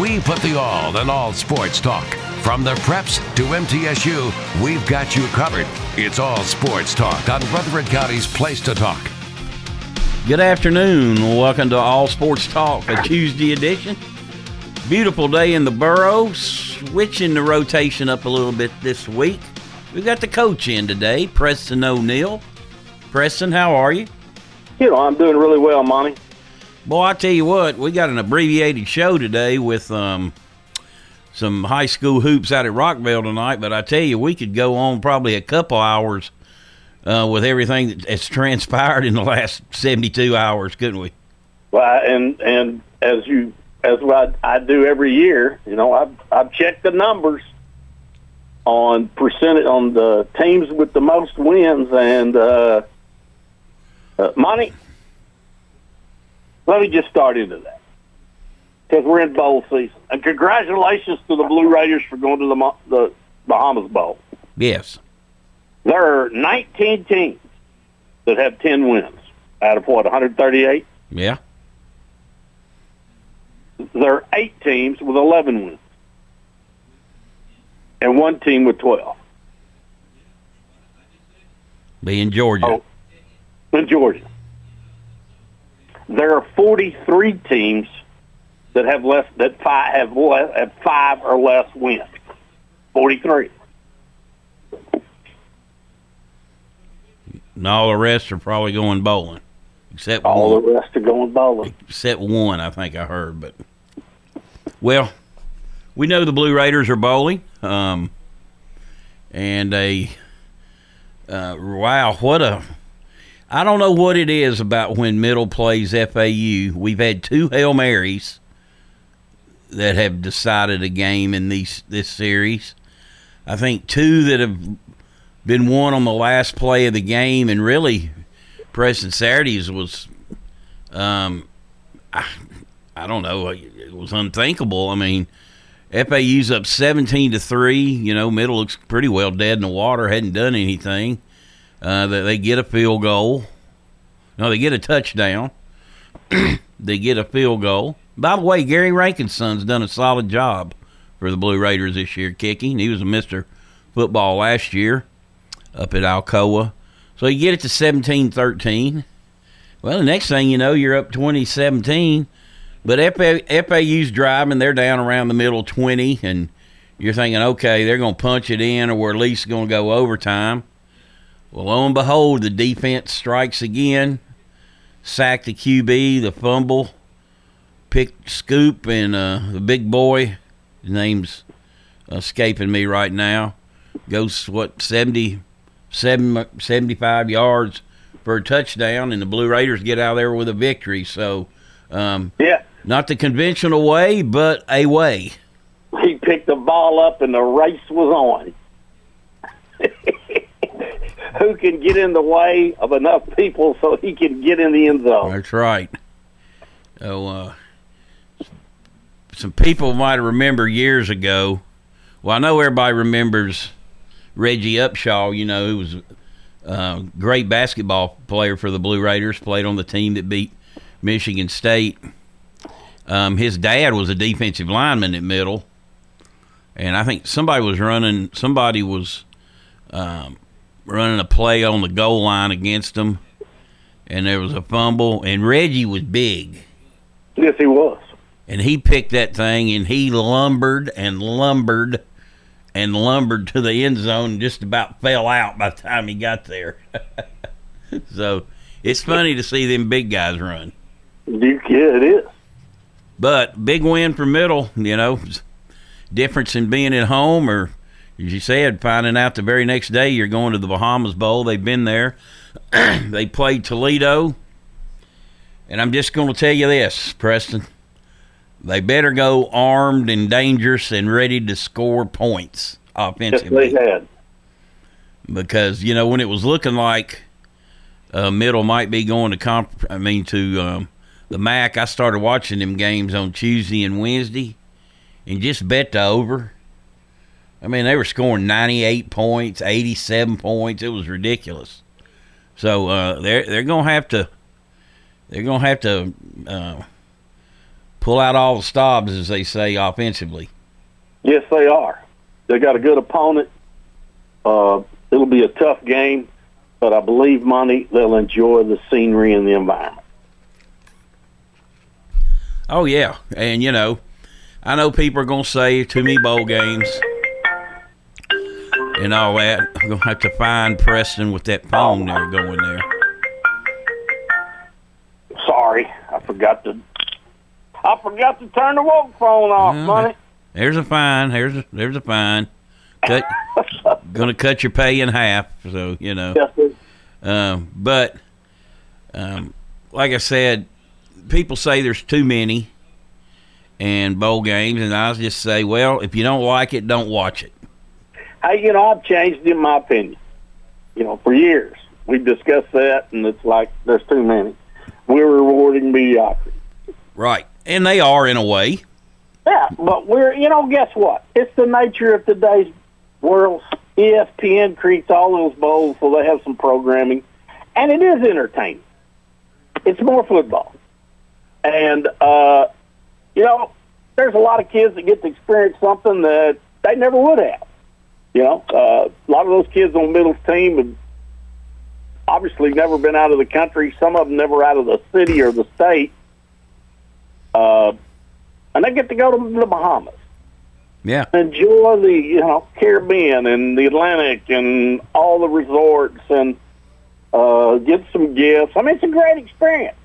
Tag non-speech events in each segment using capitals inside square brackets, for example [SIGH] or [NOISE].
We put the all in all sports talk. From the preps to MTSU, we've got you covered. It's all sports talk on Rutherford County's Place to Talk. Good afternoon. Welcome to All Sports Talk, a Tuesday edition. Beautiful day in the borough. Switching the rotation up a little bit this week. We've got the coach in today, Preston O'Neill. Preston, how are you? You know, I'm doing really well, Monty. Boy, I tell you what, we got an abbreviated show today with um, some high school hoops out at Rockville tonight. But I tell you, we could go on probably a couple hours uh, with everything that's transpired in the last 72 hours, couldn't we? Well, and and as you as what I, I do every year, you know, I've I've checked the numbers on percentage on the teams with the most wins, and uh, uh. Let me just start into that because we're in bowl season, and congratulations to the Blue Raiders for going to the the Bahamas Bowl. Yes. There are 19 teams that have 10 wins out of what 138. Yeah. There are eight teams with 11 wins, and one team with 12 Being Georgia. Oh. in Georgia. There are 43 teams that have less that five have less, have five or less wins. 43. And all the rest are probably going bowling. Except All one. the rest are going bowling. Except one, I think I heard. But well, we know the Blue Raiders are bowling. Um, and a uh, wow, what a I don't know what it is about when Middle plays FAU. We've had two Hail Marys that have decided a game in these this series. I think two that have been won on the last play of the game, and really, Preston Saturday's was, um, I, I don't know, it was unthinkable. I mean, FAU's up seventeen to three. You know, Middle looks pretty well dead in the water, hadn't done anything. Uh, that they get a field goal. No, they get a touchdown. [CLEARS THROAT] they get a field goal. By the way, Gary Rankin's son's done a solid job for the Blue Raiders this year kicking. He was a Mr. Football last year up at Alcoa. So you get it to 17 13. Well, the next thing you know, you're up 2017. But FA, FAU's driving. They're down around the middle 20. And you're thinking, okay, they're going to punch it in or we're at least going to go overtime. Well, lo and behold, the defense strikes again. Sack the QB, the fumble, pick scoop, and uh, the big boy, his name's escaping me right now, goes, what, 70, 70 75 yards for a touchdown, and the Blue Raiders get out there with a victory. So, um, Yeah. not the conventional way, but a way. He picked the ball up and the race was on. [LAUGHS] [LAUGHS] Who can get in the way of enough people so he can get in the end zone? That's right. Oh, uh, some people might remember years ago. Well, I know everybody remembers Reggie Upshaw. You know, who was a great basketball player for the Blue Raiders. Played on the team that beat Michigan State. Um, his dad was a defensive lineman at Middle, and I think somebody was running. Somebody was um, running a play on the goal line against them, and there was a fumble. And Reggie was big, Yes, he was. and he picked that thing and he lumbered and lumbered and lumbered to the end zone and just about fell out by the time he got there. [LAUGHS] so it's funny to see them big guys run. You, yeah, it is. But big win for Middle, you know, difference in being at home or, as you said, finding out the very next day you're going to the Bahamas Bowl. They've been there. [CLEARS THROAT] they played Toledo. And I'm just going to tell you this, Preston. They better go armed and dangerous and ready to score points offensively. Yes, they had. Because, you know, when it was looking like uh, Middle might be going to comp, I mean, to um, the MAC, I started watching them games on Tuesday and Wednesday and just bet the over. I mean, they were scoring 98 points, 87 points. It was ridiculous. So uh, they're they're gonna have to they're gonna have to uh, pull out all the stops, as they say, offensively. Yes, they are. They got a good opponent. Uh, it'll be a tough game, but I believe Monty they'll enjoy the scenery and the environment. Oh yeah, and you know, I know people are gonna say too many bowl games and all that. I'm gonna have to find Preston with that phone there going there. Sorry, I forgot to. I forgot to turn the woke phone off, Yeah. Monty. There's a fine. There's a there's a fine. Cut, [LAUGHS] gonna cut your pay in half. So you know. Yes. Um, but um, like I said, people say there's too many and bowl games, and I just say, well, if you don't like it, don't watch it. Hey, you know, I've changed in my opinion. You know, for years we've discussed that, and it's like there's too many. We're rewarding mediocrity. Right, and they are in a way. Yeah, but we're you know, guess what? It's the nature of today's world. ESPN creates all those bowls, so they have some programming, and it is entertaining. It's more football, and uh, you know, there's a lot of kids that get to experience something that they never would have. You know, uh, a lot of those kids on Middle's team have obviously never been out of the country. Some of them never out of the city or the state. Uh, and they get to go to the Bahamas, Yeah, enjoy the you know Caribbean and the Atlantic and all the resorts and uh, get some gifts. I mean, it's a great experience.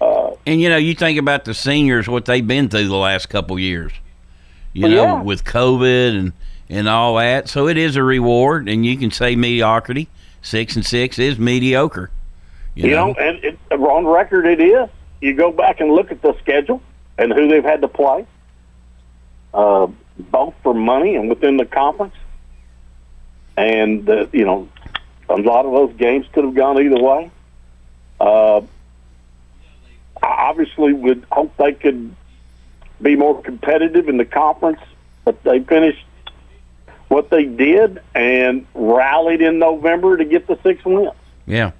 Uh, and you know, you think about the seniors, what they've been through the last couple years. You know, yeah. with COVID and and all that, so it is a reward, and you can say mediocrity. Six and six is mediocre. You, you know, and it, on record it is. You go back and look at the schedule and who they've had to play, uh, both for money and within the conference. And uh, you know, a lot of those games could have gone either way. Uh, I obviously would hope they could be more competitive in the conference, but they finished what they did and rallied in November to get the six wins. Yeah.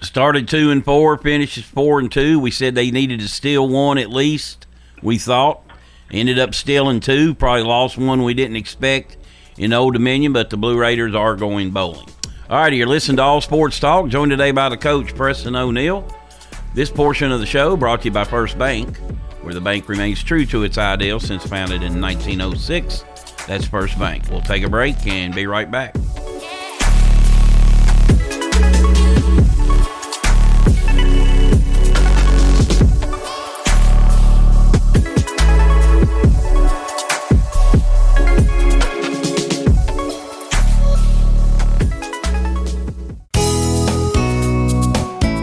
Started two and four, finishes four and two. We said they needed to steal one at least. We thought ended up stealing two. Probably lost one we didn't expect in Old Dominion, but the Blue Raiders are going bowling. All right, you're listening to All Sports Talk, joined today by the coach Preston O'Neill. This portion of the show brought to you by First Bank, where the bank remains true to its ideals since founded in 1906. That's First Bank. We'll take a break and be right back.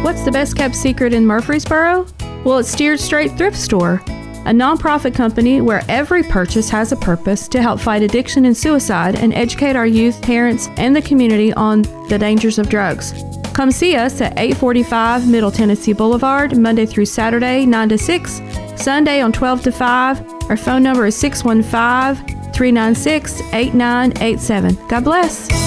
What's the best kept secret in Murfreesboro? Well, it's Steered Straight Thrift Store, a nonprofit company where every purchase has a purpose to help fight addiction and suicide and educate our youth, parents, and the community on the dangers of drugs. Come see us at 845 Middle Tennessee Boulevard, Monday through Saturday, 9 to 6, Sunday on 12 to 5. Our phone number is 615 396 8987. God bless.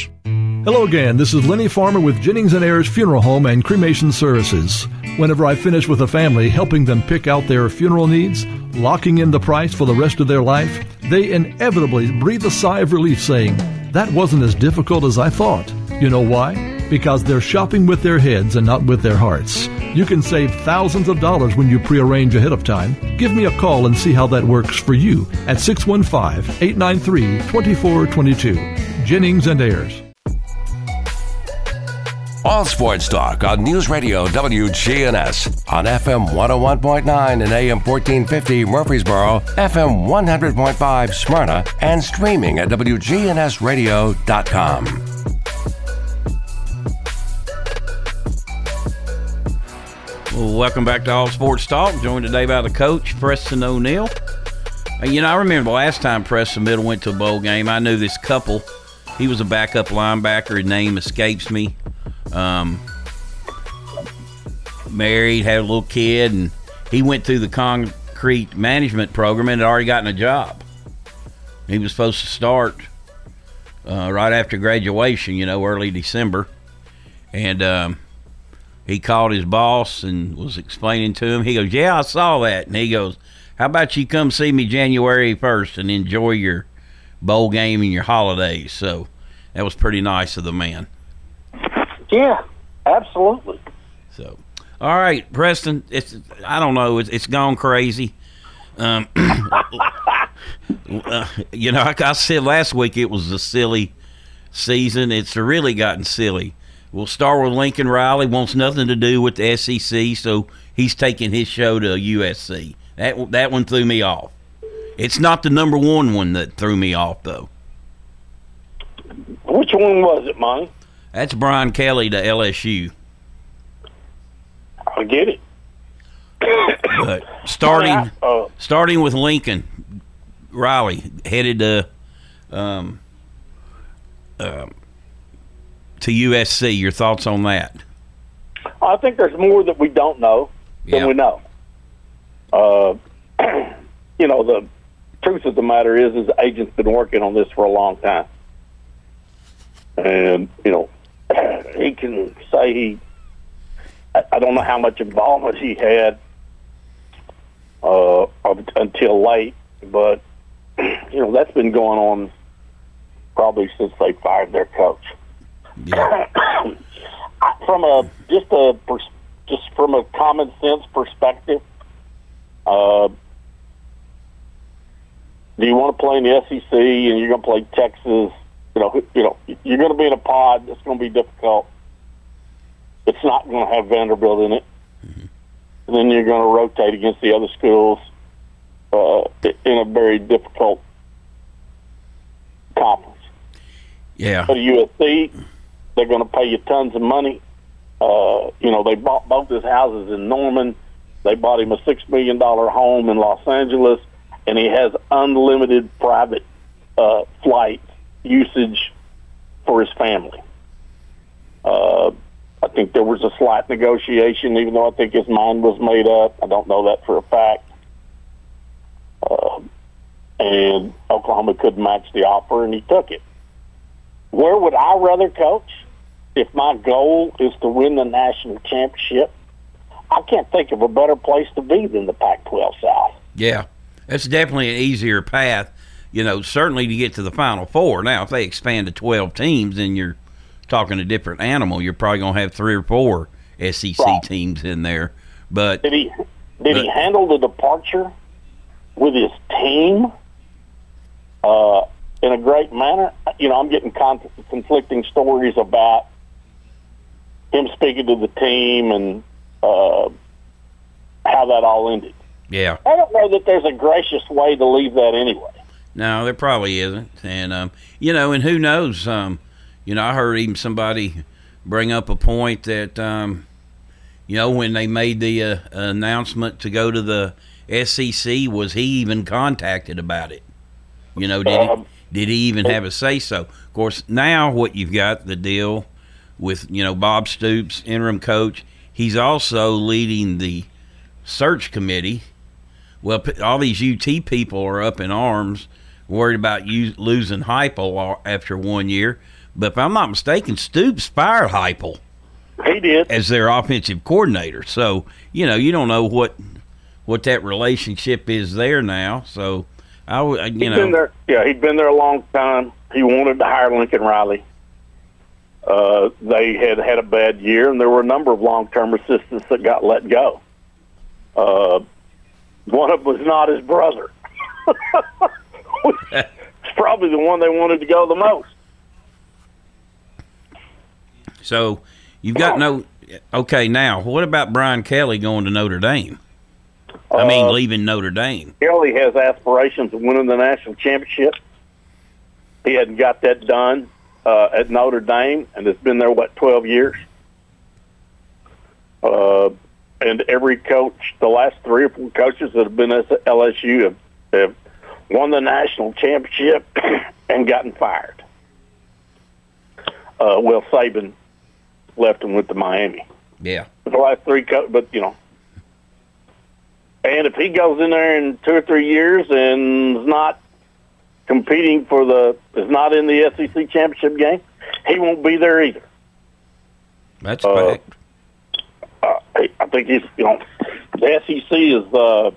Hello again. This is Lenny Farmer with Jennings and Ayers Funeral Home and Cremation Services. Whenever I finish with a family, helping them pick out their funeral needs, locking in the price for the rest of their life, they inevitably breathe a sigh of relief saying, That wasn't as difficult as I thought. You know why? Because they're shopping with their heads and not with their hearts. You can save thousands of dollars when you prearrange ahead of time. Give me a call and see how that works for you at 615 893 2422. Jennings and Ayers. All Sports Talk on News Radio WGNS on FM 101.9 and AM 1450 Murfreesboro, FM 100.5 Smyrna, and streaming at WGNSradio.com. Welcome back to All Sports Talk. Joined today by the coach, Preston O'Neill. You know, I remember the last time Preston Middle went to a bowl game. I knew this couple. He was a backup linebacker. His name escapes me. Um, married, had a little kid, and he went through the concrete management program and had already gotten a job. He was supposed to start uh, right after graduation, you know, early December. And um, he called his boss and was explaining to him. He goes, "Yeah, I saw that." And he goes, "How about you come see me January first and enjoy your bowl game and your holidays?" So that was pretty nice of the man. Yeah, absolutely. So, all right, Preston. It's I don't know. It's, it's gone crazy. Um, [CLEARS THROAT] uh, you know, like I said last week, it was a silly season. It's really gotten silly. We'll start with Lincoln Riley. Wants nothing to do with the SEC, so he's taking his show to USC. That that one threw me off. It's not the number one one that threw me off, though. Which one was it, Monty? That's Brian Kelly to LSU. I get it. [COUGHS] But starting Uh, starting with Lincoln Riley headed to um, um, to USC. Your thoughts on that? I think there's more that we don't know than Yeah. we know. Uh, [CLEARS THROAT] you know, the truth of the matter is, is the agent's been working on this for a long time, and you know, [COUGHS] he can say he. I, I don't know how much involvement he had uh, up until late, but [CLEARS THROAT] you know that's been going on probably since they fired their coach. Yeah. [COUGHS] I- from a just a just from a common sense perspective, uh, do you want to play in the SEC and you're going to play Texas? You know, you know, you're going to be in a pod It's going to be difficult. It's not going to have Vanderbilt in it, and then you're going to rotate against the other schools uh, in a very difficult conference Yeah. to USC. They're going to pay you tons of money. Uh, you know, they bought both his houses in Norman. They bought him a six million dollar home in Los Angeles, and he has unlimited private uh, flight usage for his family. Uh, I think there was a slight negotiation, even though I think his mind was made up. I don't know that for a fact. Uh, and Oklahoma couldn't match the offer, and he took it. Where would I rather coach if my goal is to win the national championship? I can't think of a better place to be than the Pac-12 South. Yeah. That's definitely an easier path. You know, certainly to get to the Final Four. Now, if they expand to 12 teams, then you're talking a different animal. You're probably going to have three or four SEC Right. teams in there. But Did he did he handle the departure with his team uh, in a great manner? You know, I'm getting con- conflicting stories about him speaking to the team and uh, how that all ended. Yeah. I don't know that there's a gracious way to leave that anyway. No, there probably isn't. And um, you know, and who knows? Um, you know, I heard even somebody bring up a point that um, you know when they made the uh, announcement to go to the SEC, was he even contacted about it? You know, did Um, he, did he even have a say so? Of course, now what you've got the deal with you know Bob Stoops, interim coach. He's also leading the search committee. Well, all these UT people are up in arms, worried about you losing Heupel after one year. But if I'm not mistaken, Stoops fired Heupel He did. as their offensive coordinator. So you know you don't know what what that relationship is there now. So I would you He'd know been there. Yeah, he'd been there a long time. He wanted to hire Lincoln Riley. Uh, they had had a bad year, and there were a number of long-term assistants that got let go. Uh, one of them was not his brother. [LAUGHS] it's probably the one they wanted to go the most. So you've got no. Okay, now what about Brian Kelly going to Notre Dame? I mean, Uh, leaving Notre Dame. Kelly has aspirations of winning the national championship. He hadn't got that done uh, at Notre Dame, and it's been there what twelve years. Uh, and every coach, the last three or four coaches that have been at LSU have, have won the national championship [CLEARS THROAT] and gotten fired. Uh, well, Saban left and went to Miami Yeah. the last three, co- but you know. And if he goes in there in two or three years and is not competing for the, is not in the SEC championship game, he won't be there either. That's Uh. Uh, I I think he's, you know, the SEC is uh,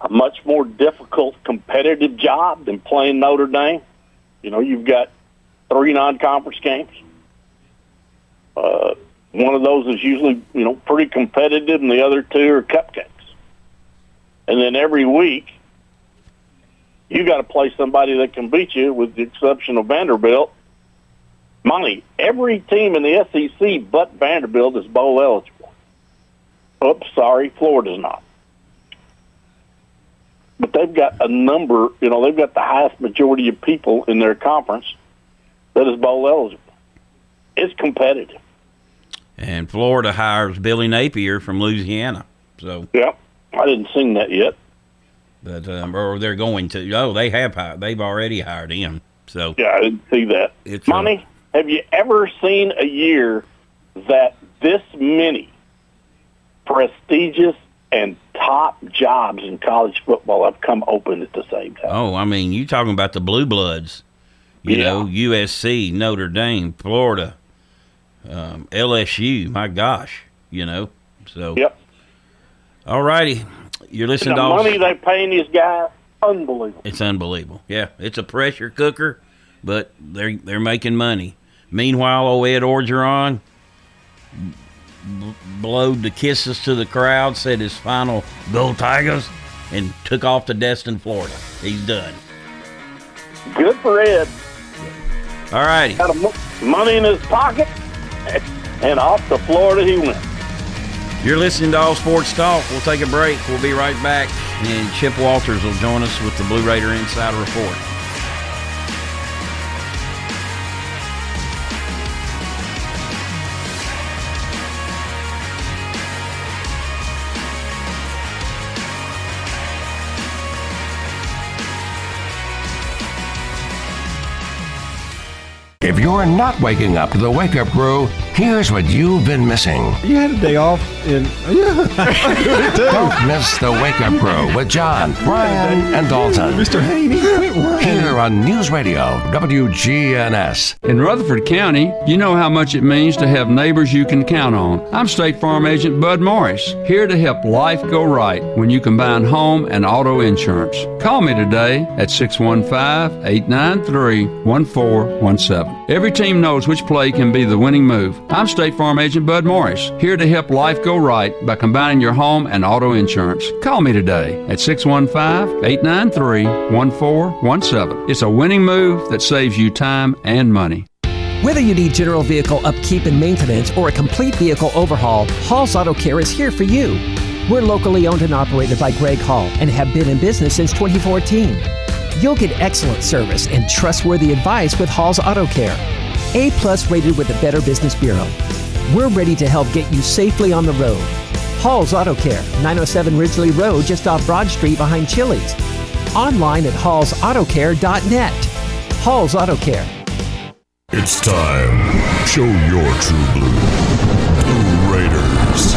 a much more difficult competitive job than playing Notre Dame. You know, you've got three non-conference games. Uh, one of those is usually, you know, pretty competitive, and the other two are cupcakes. And then every week, you got to play somebody that can beat you, with the exception of Vanderbilt. Monty. Every team in the SEC but Vanderbilt is bowl eligible. Oops, sorry, Florida's not. But they've got a number, you know, they've got the highest majority of people in their conference that is bowl eligible. It's competitive. And Florida hires Billy Napier from Louisiana. So, Yeah, I didn't sing that yet. but um, or they're going to. Oh, they have hired. They've already hired him. So Yeah, I didn't see that. It's, uh, Monty, have you ever seen a year that this many prestigious and top jobs in college football have come open at the same time? Oh, I mean, you talking about the blue bloods? You Yeah. know, USC, Notre Dame, Florida, um, LSU. My gosh, you know. So, Yep. all righty, you're The listening to all. money they're paying these guys, unbelievable. It's unbelievable. Yeah, it's a pressure cooker, but they're they're making money. Meanwhile, old Ed Orgeron blowed the kisses to the crowd, said his final "Go Tigers," and took off to Destin, Florida. He's done. Good for Ed. All righty. Got a money in his pocket, and off to Florida he went. You're listening to All Sports Talk. We'll take a break. We'll be right back, and Chip Walters will join us with the Blue Raider Insider Report. If you're not waking up to the wake up crew, here's what you've been missing. You had a day off in. Yeah. [LAUGHS] Don't miss the wake up crew with John, Brian, and Dalton. Mr. Haney, quit worrying. Here on News Radio, WGNS. In Rutherford County, you know how much it means to have neighbors you can count on. I'm State Farm Agent Bud Morris, here to help life go right when you combine home and auto insurance. Call me today at 615 893 1417. Every team knows which play can be the winning move. I'm State Farm Agent Bud Morris, here to help life go right by combining your home and auto insurance. Call me today at 615 893 1417. It's a winning move that saves you time and money. Whether you need general vehicle upkeep and maintenance or a complete vehicle overhaul, Hall's Auto Care is here for you. We're locally owned and operated by Greg Hall and have been in business since 2014. You'll get excellent service and trustworthy advice with Hall's Auto Care. A plus rated with the Better Business Bureau. We're ready to help get you safely on the road. Hall's Auto Care, 907 Ridgely Road, just off Broad Street behind Chili's. Online at hallsautocare.net. Hall's Auto Care. It's time. Show your true blue. Blue Raiders.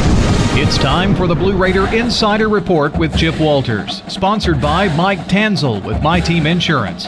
It's time for the Blue Raider Insider Report with Chip Walters, sponsored by Mike Tanzel with My Team Insurance,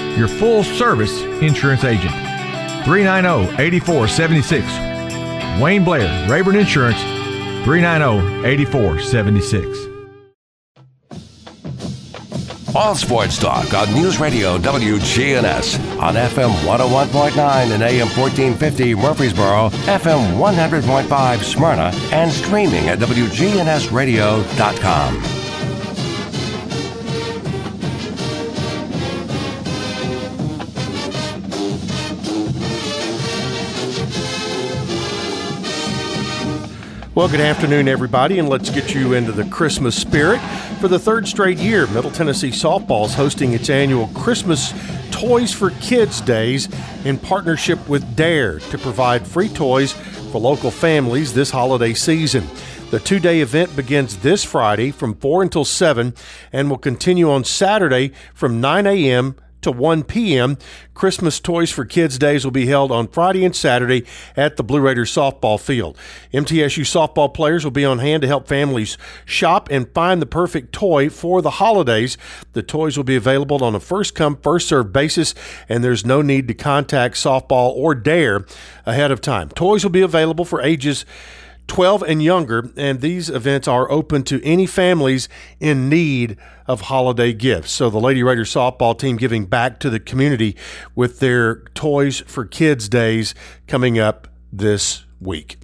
your full service insurance agent. 390 8476. Wayne Blair, Rayburn Insurance, 390 8476. All Sports Talk on News Radio WGNS on FM 101.9 and AM 1450 Murfreesboro, FM 100.5 Smyrna, and streaming at WGNSradio.com. Well, good afternoon, everybody, and let's get you into the Christmas spirit. For the third straight year, Middle Tennessee Softball is hosting its annual Christmas Toys for Kids Days in partnership with DARE to provide free toys for local families this holiday season. The two day event begins this Friday from 4 until 7 and will continue on Saturday from 9 a.m to 1 p.m. Christmas Toys for Kids Days will be held on Friday and Saturday at the Blue Raiders softball field. MTSU softball players will be on hand to help families shop and find the perfect toy for the holidays. The toys will be available on a first come, first served basis, and there's no need to contact softball or dare ahead of time. Toys will be available for ages 12 and younger, and these events are open to any families in need of holiday gifts. So the Lady Raiders softball team giving back to the community with their Toys for Kids Days coming up this week.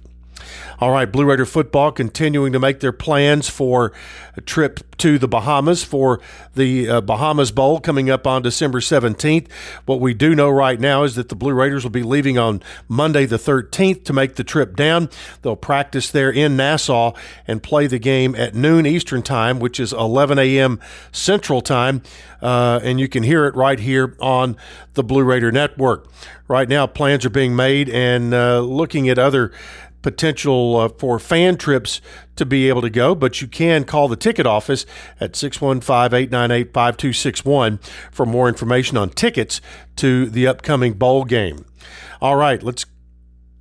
All right, Blue Raider football continuing to make their plans for a trip to the Bahamas for the uh, Bahamas Bowl coming up on December 17th. What we do know right now is that the Blue Raiders will be leaving on Monday the 13th to make the trip down. They'll practice there in Nassau and play the game at noon Eastern Time, which is 11 a.m. Central Time. Uh, and you can hear it right here on the Blue Raider Network. Right now, plans are being made and uh, looking at other potential uh, for fan trips to be able to go, but you can call the ticket office at 615 898 5261 for more information on tickets to the upcoming bowl game. All right, let's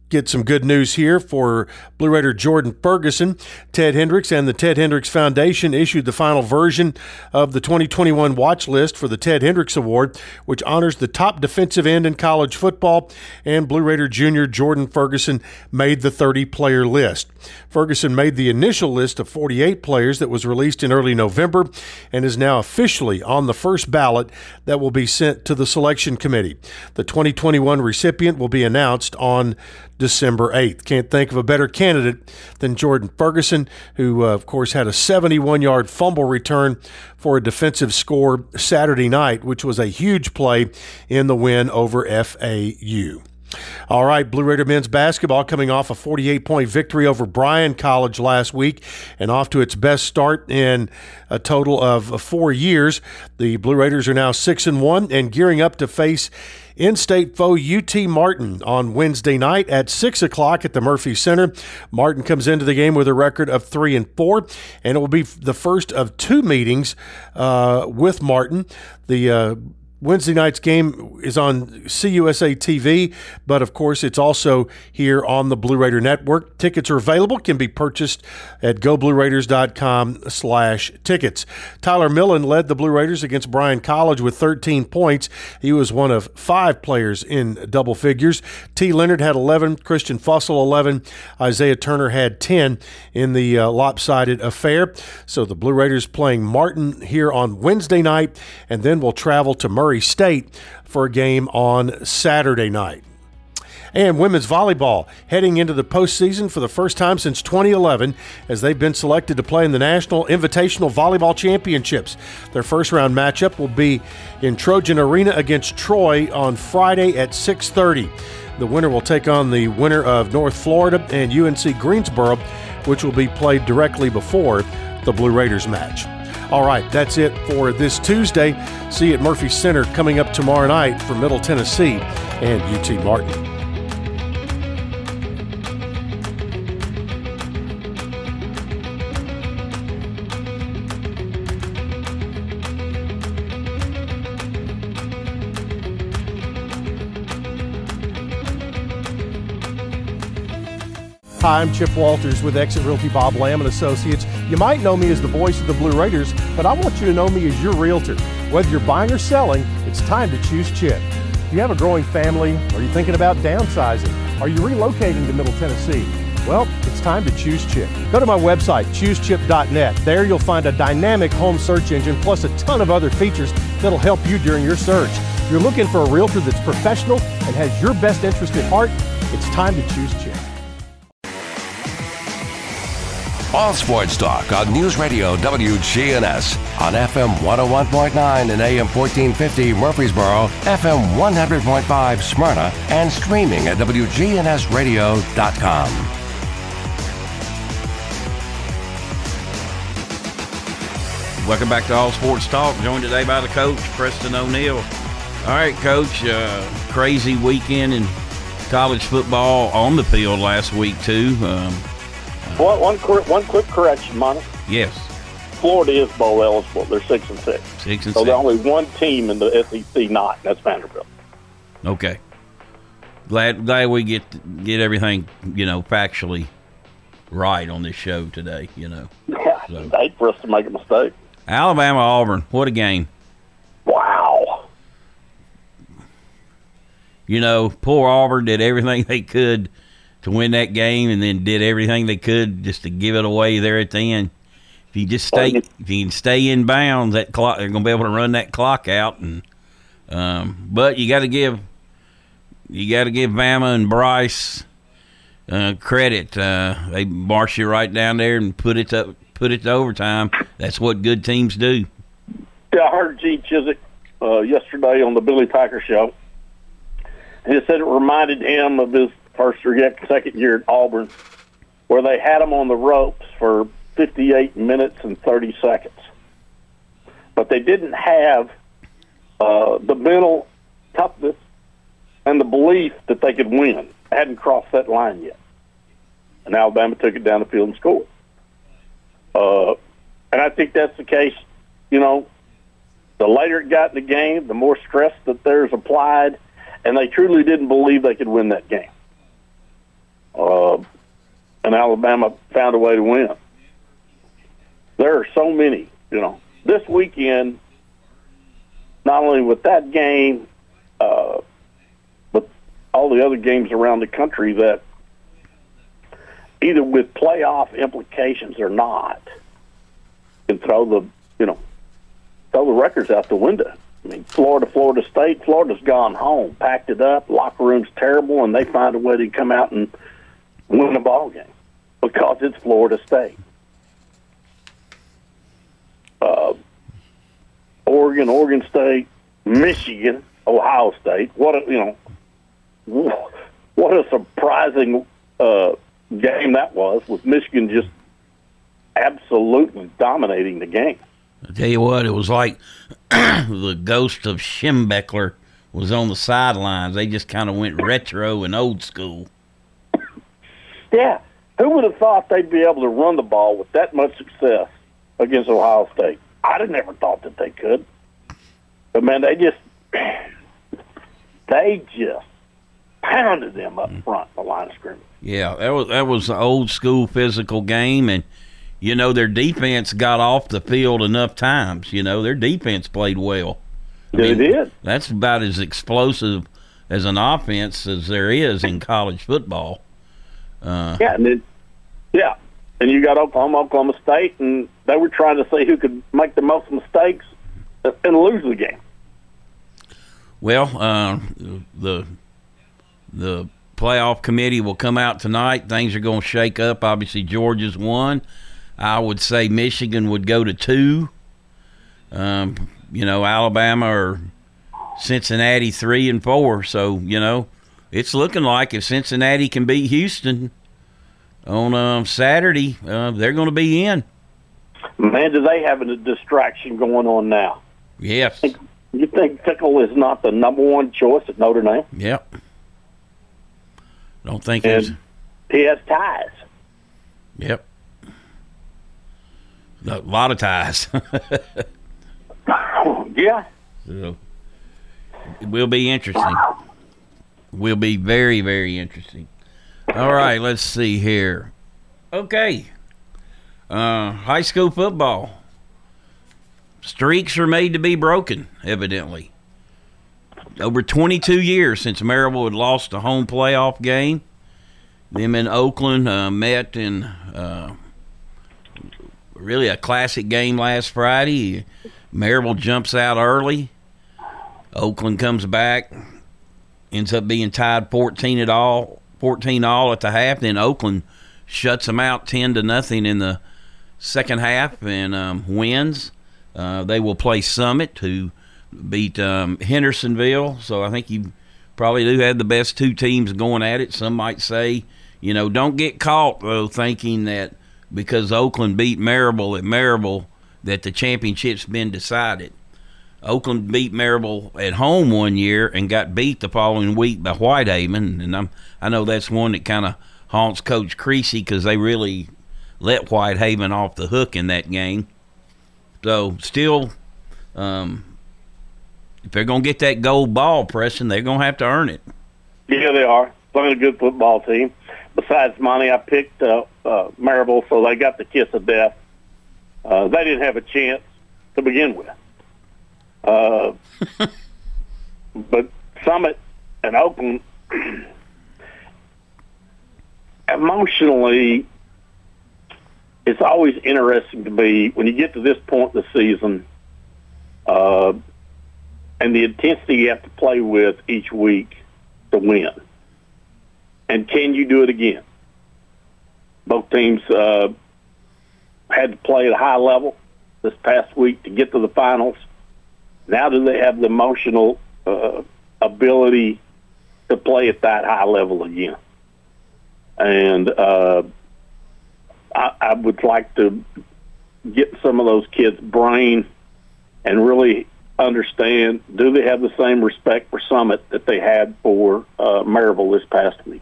get some good news here for Blue Raider Jordan Ferguson. Ted Hendricks and the Ted Hendricks Foundation issued the final version of the 2021 watch list for the Ted Hendricks Award, which honors the top defensive end in college football. And Blue Raider junior Jordan Ferguson made the 30 player list. Ferguson made the initial list of 48 players that was released in early November and is now officially on the first ballot that will be sent to the selection committee. The 2021 recipient will be announced on December 8th. Can't think of a better candidate than Jordan Ferguson, who, uh, of course, had a 71 yard fumble return for a defensive score Saturday night, which was a huge play in the win over FAU. All right, Blue Raider men's basketball coming off a 48 point victory over Bryan College last week and off to its best start in a total of four years. The Blue Raiders are now 6 and 1 and gearing up to face in-state foe UT Martin on Wednesday night at six o'clock at the Murphy Center. Martin comes into the game with a record of three and four, and it will be the first of two meetings uh, with Martin. The uh, Wednesday night's game is on CUSA TV, but of course it's also here on the Blue Raider Network. Tickets are available, can be purchased at goblueraiders.com slash tickets. Tyler Millen led the Blue Raiders against Bryan College with 13 points. He was one of five players in double figures. T. Leonard had 11, Christian Fussell 11, Isaiah Turner had 10 in the uh, lopsided affair. So the Blue Raiders playing Martin here on Wednesday night, and then we'll travel to Murray Murray State for a game on Saturday night. And women's volleyball heading into the postseason for the first time since 2011 as they've been selected to play in the National Invitational Volleyball Championships. Their first round matchup will be in Trojan Arena against Troy on Friday at 6:30. The winner will take on the winner of North Florida and UNC Greensboro, which will be played directly before the Blue Raiders match. All right, that's it for this Tuesday. See you at Murphy Center coming up tomorrow night for Middle Tennessee and UT Martin. Hi, I'm Chip Walters with Exit Realty Bob Lamb and Associates. You might know me as the voice of the Blue Raiders, but I want you to know me as your realtor. Whether you're buying or selling, it's time to choose Chip. Do you have a growing family? Are you thinking about downsizing? Are you relocating to Middle Tennessee? Well, it's time to choose Chip. Go to my website, choosechip.net. There you'll find a dynamic home search engine plus a ton of other features that'll help you during your search. If you're looking for a realtor that's professional and has your best interest at heart, it's time to choose Chip. All sports talk on News Radio WGNS on FM 101.9 and AM 1450 Murfreesboro, FM 100.5 Smyrna, and streaming at WGNSradio.com. Welcome back to All Sports Talk. Joined today by the coach, Preston O'Neill. All right, coach. Uh, crazy weekend in college football on the field last week too. Um, one, one, one quick correction, Monica. Yes. Florida is bowl eligible. They're six and six. Six and so six. there's only one team in the SEC not, and that's Vanderbilt. Okay. Glad glad we get get everything you know factually right on this show today. You know. Yeah. So. Hate for us to make a mistake. Alabama Auburn. What a game. Wow. You know, poor Auburn did everything [LAUGHS] they could to win that game, and then did everything they could just to give it away there at the end. If you just stay, if you can stay in bounds, that clock they're going to be able to run that clock out. And um, but you got to give you got to give Bama and Bryce uh, credit. Uh, they marched you right down there and put it to put it to overtime. That's what good teams do. Yeah, I heard Gene Chizik uh, yesterday on the Billy Packer show. He said it reminded him of his first or second year at Auburn, where they had them on the ropes for 58 minutes and 30 seconds. But they didn't have uh, the mental toughness and the belief that they could win. hadn't crossed that line yet. And Alabama took it down the field and scored. Uh, and I think that's the case. You know, the later it got in the game, the more stress that there's applied, and they truly didn't believe they could win that game. Uh, and Alabama found a way to win. There are so many, you know. This weekend, not only with that game, uh, but all the other games around the country that either with playoff implications or not can throw the, you know, throw the records out the window. I mean, Florida, Florida State, Florida's gone home, packed it up. Locker room's terrible, and they find a way to come out and win a ball game because it's Florida State. Uh, Oregon, Oregon State, Michigan, Ohio State. What a you know, [LAUGHS] what a surprising uh, game that was with Michigan just absolutely dominating the game. I tell you what, it was like [CLEARS THROAT] the ghost of Schembechler was on the sidelines. They just kind of went retro and old school. Yeah. Who would have thought they'd be able to run the ball with that much success against Ohio State? I'd have never thought that they could. But man, they just [SIGHS] they just pounded them up mm. front, the line of scrimmage. Yeah, that was that was an old school physical game, and you know their defense got off the field enough times. You know their defense played well. I They did. That's about as explosive as an offense as there is in college football. Uh, Yeah, and yeah, and you got Oklahoma, Oklahoma State, and they were trying to see who could make the most mistakes and lose the game. Well, uh, the the playoff committee will come out tonight. Things are going to shake up. Obviously, Georgia's one. I would say Michigan would go to two. Um, you know, Alabama or Cincinnati three and four. So you know, it's looking like if Cincinnati can beat Houston on um, Saturday, uh, they're going to be in. Man, do they have a distraction going on now? Yes. You think Fickell is not the number one choice at Notre Dame? Yep. Don't think. And he has ties. Yep. A lot of ties. [LAUGHS] [LAUGHS] yeah. So, it will be interesting. Will be very, very interesting. All right, let's see here. Okay. Uh, high school football. Streaks are made to be broken, evidently. Over 22 years since Maryville had lost a home playoff game. Them in Oakland uh, met in uh, really a classic game last Friday. Maryville jumps out early. Oakland comes back, ends up being tied 14 at all, 14 all at the half. Then Oakland shuts them out 10 to nothing in the second half and um, wins. Uh, they will play Summit, who beat um, Hendersonville. So I think you probably do have the best two teams going at it. Some might say, you know, don't get caught though thinking that because Oakland beat Maryville at Maryville that the championship's been decided. Oakland beat Maryville at home one year and got beat the following week by Whitehaven, and I'm I know that's one that kind of haunts Coach Creasy because they really let Whitehaven off the hook in that game. So still, um, if they're gonna get that gold ball, Preston, they're gonna have to earn it. Yeah, they are. Playing a good football team. Besides Monty, I picked uh, uh, Maryville, so they got the kiss of death. Uh, they didn't have a chance to begin with. Uh, [LAUGHS] but Summit and Oakland, [CLEARS THROAT] emotionally, it's always interesting to be when you get to this point in the season uh, and the intensity you have to play with each week to win. And can you do it again? Both teams uh, had to play at a high level this past week to get to the finals. Now, do they have the emotional uh, ability to play at that high level again? And uh, I, I would like to get some of those kids' brain and really understand do they have the same respect for Summit that they had for uh, Maryville this past week?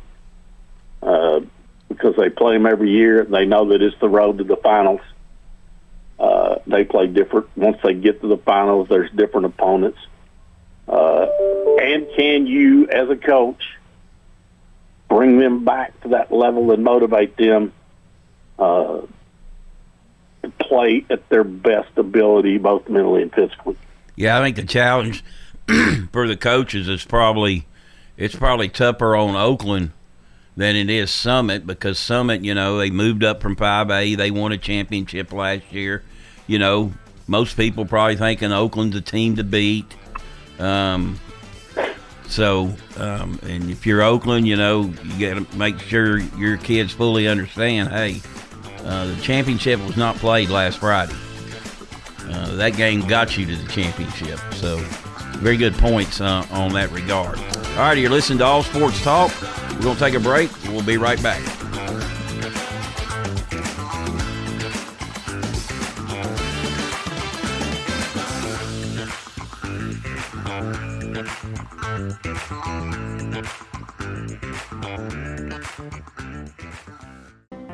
Uh, because they play them every year and they know that it's the road to the finals. Uh, they play different. Once they get to the finals, there's different opponents. Uh, and can you, as a coach, bring them back to that level and motivate them uh, to play at their best ability, both mentally and physically? Yeah, I think the challenge [CLEARS THROAT] for the coaches is probably it's probably tougher on Oakland than it is Summit because Summit, you know, they moved up from 5A. They won a championship last year. You know, most people probably thinking Oakland's a team to beat. Um, so, um, and if you're Oakland, you know, you got to make sure your kids fully understand hey, uh, the championship was not played last Friday. Uh, that game got you to the championship. So, very good points uh, on that regard. All right, you're listening to All Sports Talk. We're going to take a break. We'll be right back.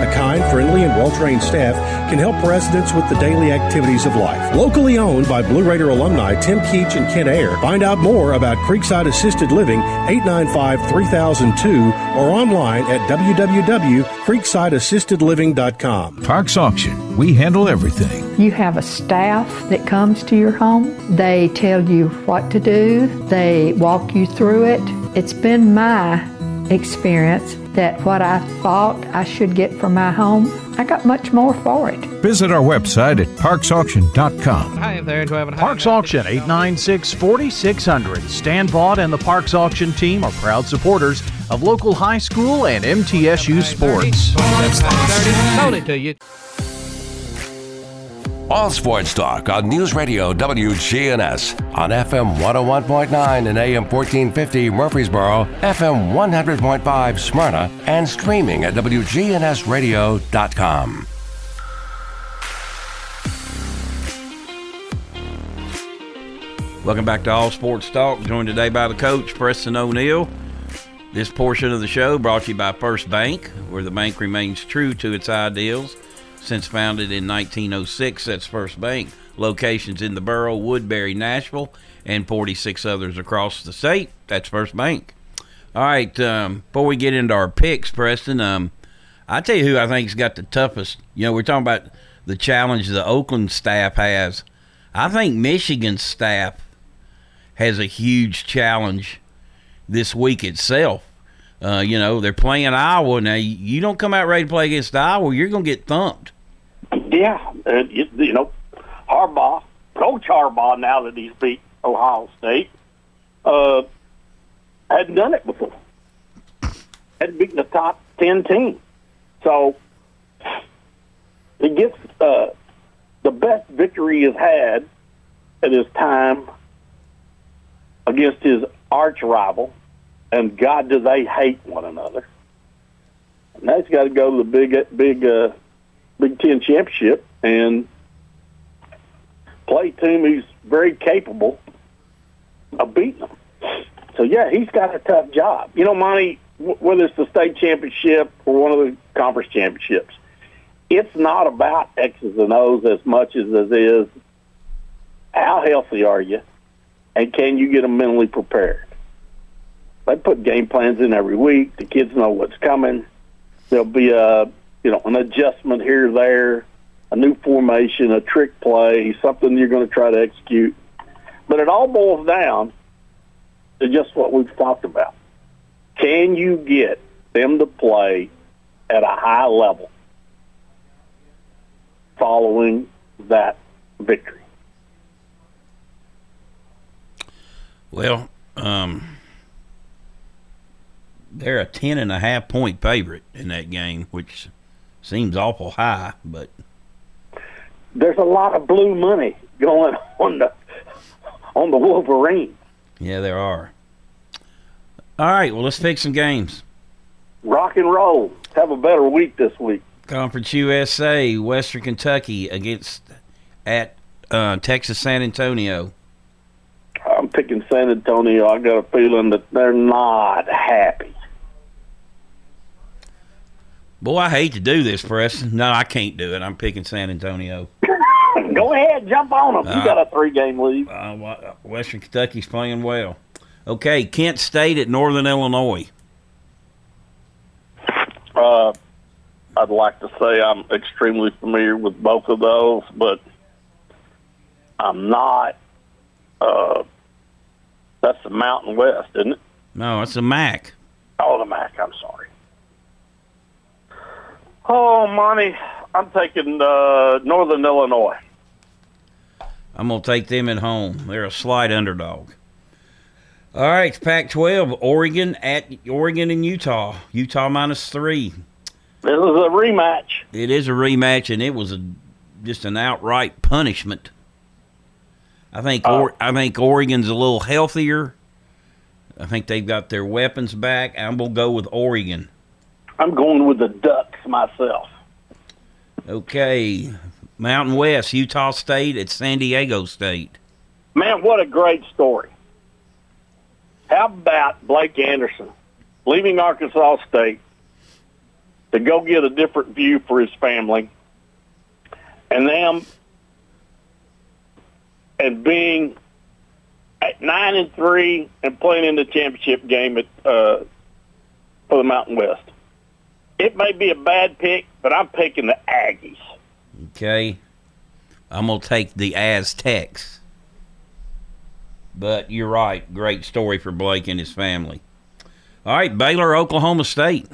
A kind, friendly, and well trained staff can help residents with the daily activities of life. Locally owned by Blue Raider alumni Tim Keach and Kent Ayer. Find out more about Creekside Assisted Living 895 3002 or online at www.creeksideassistedliving.com. Parks Auction. We handle everything. You have a staff that comes to your home. They tell you what to do, they walk you through it. It's been my experience that what I thought I should get for my home, I got much more for it. Visit our website at parksauction.com. Hi there, do I have a Parks Auction 896 4600. Stan Vaught and the Parks Auction team are proud supporters of local high school and MTSU sports. Sold it to you. All sports talk on News Radio WGNS on FM 101.9 and AM 1450 Murfreesboro, FM 100.5 Smyrna, and streaming at WGNSradio.com. Welcome back to All Sports Talk. Joined today by the coach, Preston O'Neill. This portion of the show brought to you by First Bank, where the bank remains true to its ideals. Since founded in 1906, that's First Bank. Locations in the borough, Woodbury, Nashville, and 46 others across the state. That's First Bank. All right, um, before we get into our picks, Preston, um, I tell you who I think's got the toughest. You know, we're talking about the challenge the Oakland staff has. I think Michigan's staff has a huge challenge this week itself. Uh, you know, they're playing Iowa now. You don't come out ready to play against Iowa, you're going to get thumped. Yeah, uh, you, you know, Harbaugh, Coach Harbaugh, now that he's beat Ohio State, uh, hadn't done it before. Hadn't beaten the top ten team, so he gets uh, the best victory he's had at his time against his arch rival, and God, do they hate one another. Now he's got to go to the big, big, uh, Big Ten championship and play a team who's very capable of beating them. So yeah, he's got a tough job. You know, Monty, whether it's the state championship or one of the conference championships, it's not about X's and O's as much as it is how healthy are you and can you get them mentally prepared. They put game plans in every week. The kids know what's coming. There'll be a you know an adjustment here there, a new formation, a trick play, something you're going to try to execute. But it all boils down to just what we've talked about. Can you get them to play at a high level following that victory? Well, um, they're a ten and a half point favorite in that game, which seems awful high, but there's a lot of blue money going [LAUGHS] on the on the Wolverine. Yeah, there are. All right, well, let's pick some games. Rock and roll. Have a better week this week. Conference USA, Western Kentucky against at uh, Texas San Antonio. I'm picking San Antonio. I got a feeling that they're not happy. Boy, I hate to do this, Preston. No, I can't do it. I'm picking San Antonio. [LAUGHS] Go ahead, jump on them. You Uh, got a three-game lead. Uh, Western Kentucky's playing well. Okay, Kent State at Northern Illinois. Uh, I'd like to say I'm extremely familiar with both of those, but I'm not. Uh, that's the Mountain West, isn't it? No, it's the Mac. Oh, the MAC. I'm sorry. Oh, Monty, I'm taking uh, Northern Illinois. I'm going to take them at home. They're a slight underdog. All right, Pac 12, Oregon at Oregon and Utah. Utah minus three. This is a rematch. It is a rematch, and it was a just an outright punishment. I think or, I think Oregon's a little healthier. I think they've got their weapons back. I'm gonna go with Oregon. I'm going with the Ducks myself. Okay, Mountain West, Utah State at San Diego State. Man, what a great story. How about Blake Anderson leaving Arkansas State to go get a different view for his family and them and being at nine and three and playing in the championship game at uh, for the Mountain West. It may be a bad pick, but I'm picking the Aggies. Okay, I'm gonna take the Aztecs. But you're right. Great story for Blake and his family. All right, Baylor, Oklahoma State.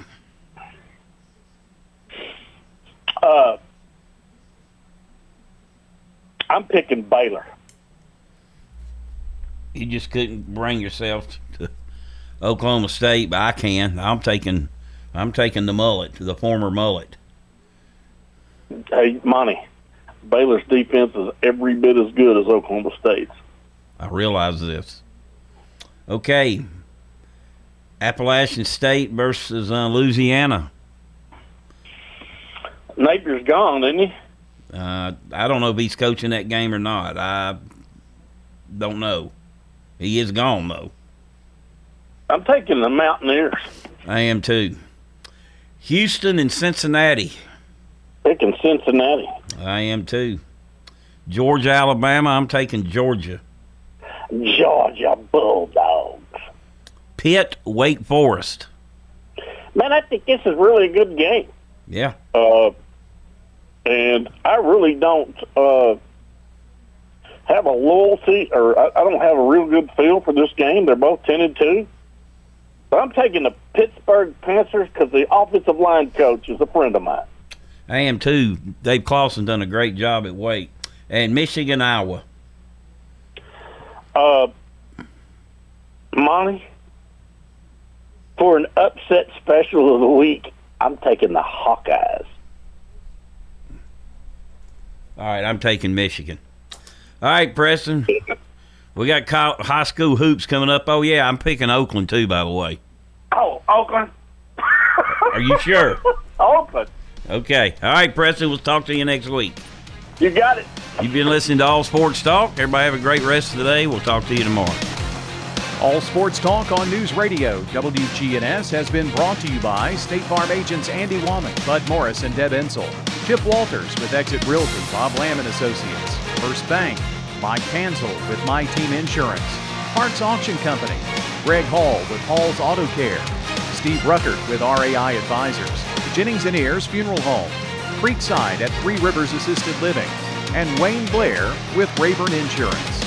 Uh, I'm picking Baylor. You just couldn't bring yourself to Oklahoma State, but I can. I'm taking, I'm taking the mullet, the former mullet. Hey, Monty, Baylor's defense is every bit as good as Oklahoma State's. I realize this. Okay, Appalachian State versus uh, Louisiana. Napier's gone, isn't he? Uh, I don't know if he's coaching that game or not. I don't know. He is gone though. I'm taking the Mountaineers. I am too. Houston and Cincinnati. Picking Cincinnati. I am too. Georgia, Alabama. I'm taking Georgia. Georgia Bulldogs. Pitt, Wake Forest. Man, I think this is really a good game. Yeah. Uh, and I really don't uh, have a loyalty, or I, I don't have a real good feel for this game. They're both ten and two, I'm taking the Pittsburgh Panthers because the offensive line coach is a friend of mine. I am too. Dave Clawson done a great job at Wake and Michigan, Iowa. Uh, Monty, for an upset special of the week, I'm taking the Hawkeyes. All right, I'm taking Michigan. All right, Preston. We got high school hoops coming up. Oh yeah, I'm picking Oakland too. By the way, Oh, Oakland. are you sure? [LAUGHS] Oakland. Okay. All right, Preston. We'll talk to you next week. You got it. You've been listening to All Sports Talk. Everybody have a great rest of the day. We'll talk to you tomorrow. All Sports Talk on News Radio WGNS has been brought to you by State Farm agents Andy Womack, Bud Morris, and Deb Ensel. Chip Walters with Exit Realty, Bob Lamb and Associates. First Bank, Mike Hansel with My Team Insurance. Parks Auction Company, Greg Hall with Hall's Auto Care. Steve Ruckert with RAI Advisors. Jennings and Ayers Funeral Home. Creekside at Three Rivers Assisted Living. And Wayne Blair with Rayburn Insurance.